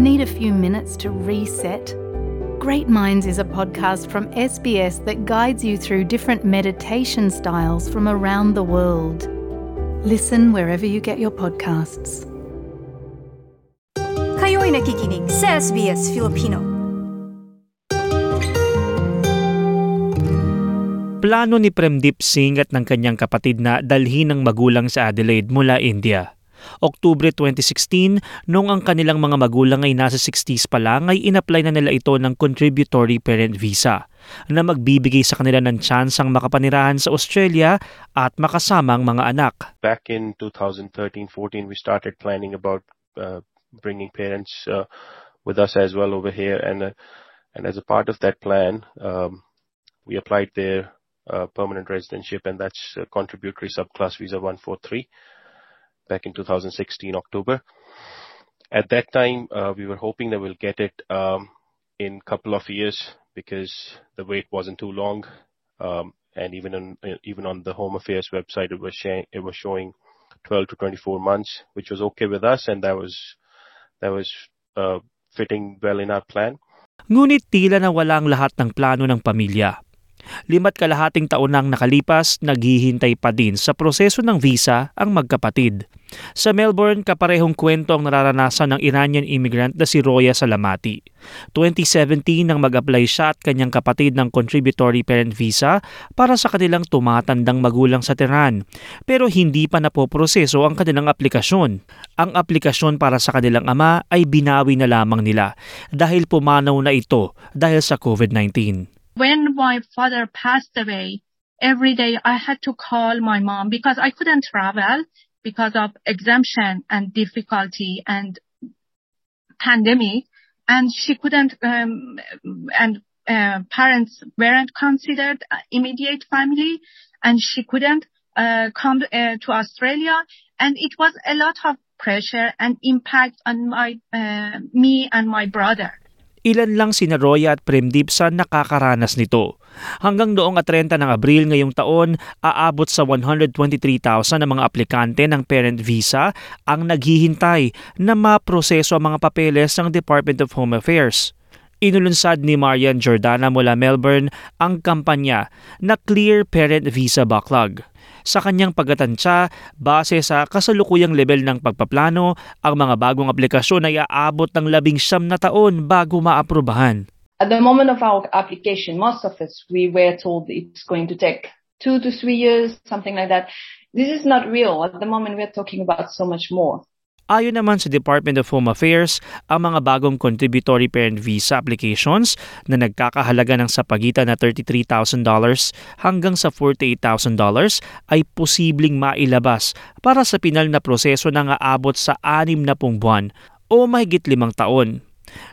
Need a few minutes to reset? Great Minds is a podcast from SBS that guides you through different meditation styles from around the world. Listen wherever you get your podcasts. Kayo'y nakikinig sa SBS Filipino. Plano ni Premdeep Singh at ng kanyang kapatid na dalhin ng magulang sa Adelaide mula India. Oktubre 2016, noong ang kanilang mga magulang ay nasa 60s pa lang ay inapply na nila ito ng Contributory Parent Visa na magbibigay sa kanila ng tsansang makapanirahan sa Australia at makasamang mga anak. Back in 2013-14, we started planning about uh, bringing parents uh, with us as well over here, and uh, and as a part of that plan, um, we applied their uh, permanent residentship, and that's uh, contributory subclass visa 143 back in 2016 October. At that time, uh, we were hoping that we'll get it um, in couple of years because the wait wasn't too long, um, and even on even on the Home Affairs website, it was showing it was showing 12 to 24 months, which was okay with us, and that was uh, fitting well in our plan. Ngunit tila na wala ang lahat ng plano ng pamilya. Limat kalahating taon nang nakalipas, naghihintay pa din sa proseso ng visa ang magkapatid. Sa Melbourne, kaparehong kwento ang nararanasan ng Iranian immigrant na si Roya Salamati. 2017 nang mag-apply siya at kanyang kapatid ng contributory parent visa para sa kanilang tumatandang magulang sa Tehran. Pero hindi pa napoproseso ang kanilang aplikasyon. Ang aplikasyon para sa kanilang ama ay binawi na lamang nila dahil pumanaw na ito dahil sa COVID-19. When my father passed away, every day I had to call my mom because I couldn't travel because of exemption and difficulty and pandemic. And she couldn't, um, and uh, parents weren't considered immediate family and she couldn't uh, come uh, to Australia. And it was a lot of pressure and impact on my, uh, me and my brother. Ilan lang sina Roya at Premdeep sa nakakaranas nito. Hanggang noong 30 ng Abril ngayong taon, aabot sa 123,000 na mga aplikante ng parent visa ang naghihintay na maproseso ang mga papeles ng Department of Home Affairs. Inulunsad ni Marian Jordana mula Melbourne ang kampanya na Clear Parent Visa Backlog. Sa kanyang pagkatansya, base sa kasalukuyang level ng pagpaplano, ang mga bagong aplikasyon ay aabot ng labing siyam na taon bago maaprubahan. At the moment of our application, most of us, we were told it's going to take two to three years, something like that. This is not real. At the moment, we're talking about so much more. Ayon naman sa Department of Home Affairs, ang mga bagong contributory parent visa applications na nagkakahalaga ng sa pagitan na $33,000 hanggang sa $48,000 ay posibleng mailabas para sa pinal na proseso na aabot sa anim na pung buwan o mahigit limang taon.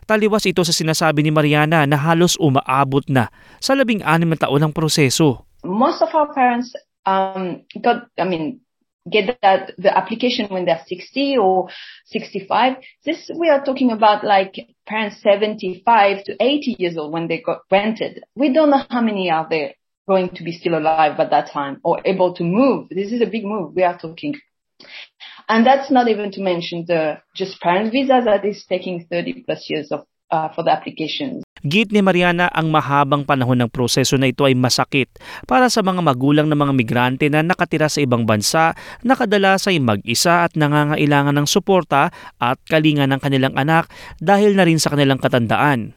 Taliwas ito sa sinasabi ni Mariana na halos umaabot na sa labing anim na taon ng proseso. Most of our parents um, got, I mean, get that the application when they're 60 or 65. This we are talking about like parents 75 to 80 years old when they got rented. We don't know how many are there going to be still alive at that time or able to move. This is a big move we are talking. And that's not even to mention the just parent visa that is taking 30 plus years of uh, for the applications. Git ni Mariana ang mahabang panahon ng proseso na ito ay masakit para sa mga magulang ng mga migrante na nakatira sa ibang bansa na kadalas ay mag-isa at nangangailangan ng suporta at kalinga ng kanilang anak dahil na rin sa kanilang katandaan.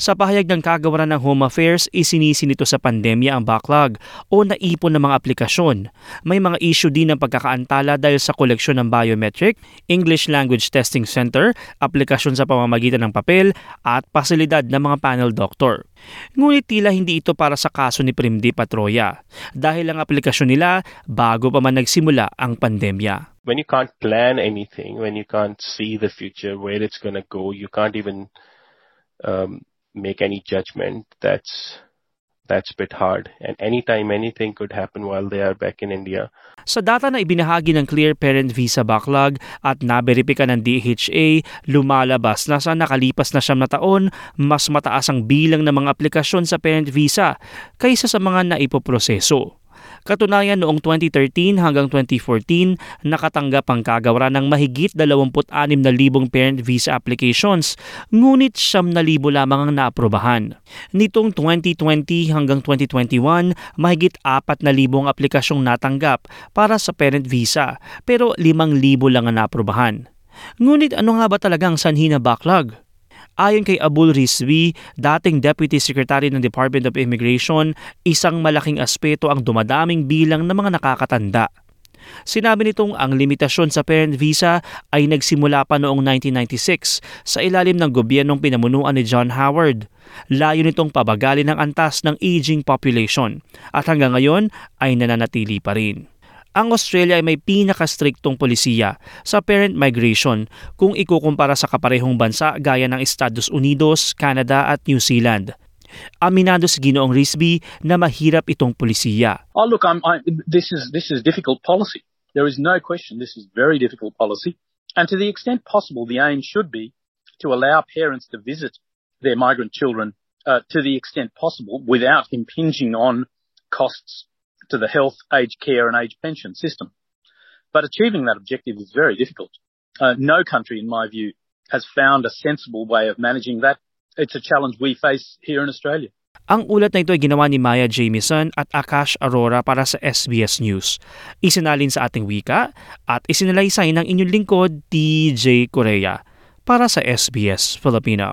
Sa pahayag ng kagawaran ng Home Affairs, isinisi nito sa pandemya ang backlog o naipon ng mga aplikasyon. May mga issue din ng pagkakaantala dahil sa koleksyon ng biometric, English Language Testing Center, aplikasyon sa pamamagitan ng papel at pasilidad ng mga panel doctor. Ngunit tila hindi ito para sa kaso ni Primdi Patroya dahil ang aplikasyon nila bago pa man nagsimula ang pandemya. When you can't plan anything, when you can't see the future, where it's to go, you can't even make any judgment. That's that's a bit hard. And anytime anything could happen while they are back in India. Sa data na ibinahagi ng Clear Parent Visa Backlog at naberipika ng DHA, lumalabas na sa nakalipas na siyam na taon, mas mataas ang bilang ng mga aplikasyon sa parent visa kaysa sa mga naipoproseso. Katunayan noong 2013 hanggang 2014, nakatanggap ang kagawaran ng mahigit 26,000 parent visa applications, ngunit 9,000 lamang ang naaprobahan. Nitong 2020 hanggang 2021, mahigit 4,000 aplikasyong natanggap para sa parent visa, pero 5,000 lang ang naaprobahan. Ngunit ano nga ba talagang sanhi na backlog? Ayon kay Abul Rizvi, dating Deputy Secretary ng Department of Immigration, isang malaking aspeto ang dumadaming bilang ng mga nakakatanda. Sinabi nitong ang limitasyon sa parent visa ay nagsimula pa noong 1996 sa ilalim ng gobyernong pinamunuan ni John Howard. Layo nitong pabagali ng antas ng aging population at hanggang ngayon ay nananatili pa rin ang Australia ay may pinakastriktong polisiya sa parent migration kung ikukumpara sa kaparehong bansa gaya ng Estados Unidos, Canada at New Zealand. Aminado si Ginoong Risby na mahirap itong polisiya. Oh, look, I'm, I, this is this is difficult policy. There is no question this is very difficult policy, and to the extent possible, the aim should be to allow parents to visit their migrant children uh, to the extent possible without impinging on costs to the health, aged care and aged pension system. But achieving that objective is very difficult. Uh, no country, in my view, has found a sensible way of managing that. It's a challenge we face here in Australia. Ang ulat na ito ay ginawa ni Maya Jamieson at Akash Arora para sa SBS News. Isinalin sa ating wika at isinalaysay ng inyong lingkod, TJ Korea, para sa SBS Filipino.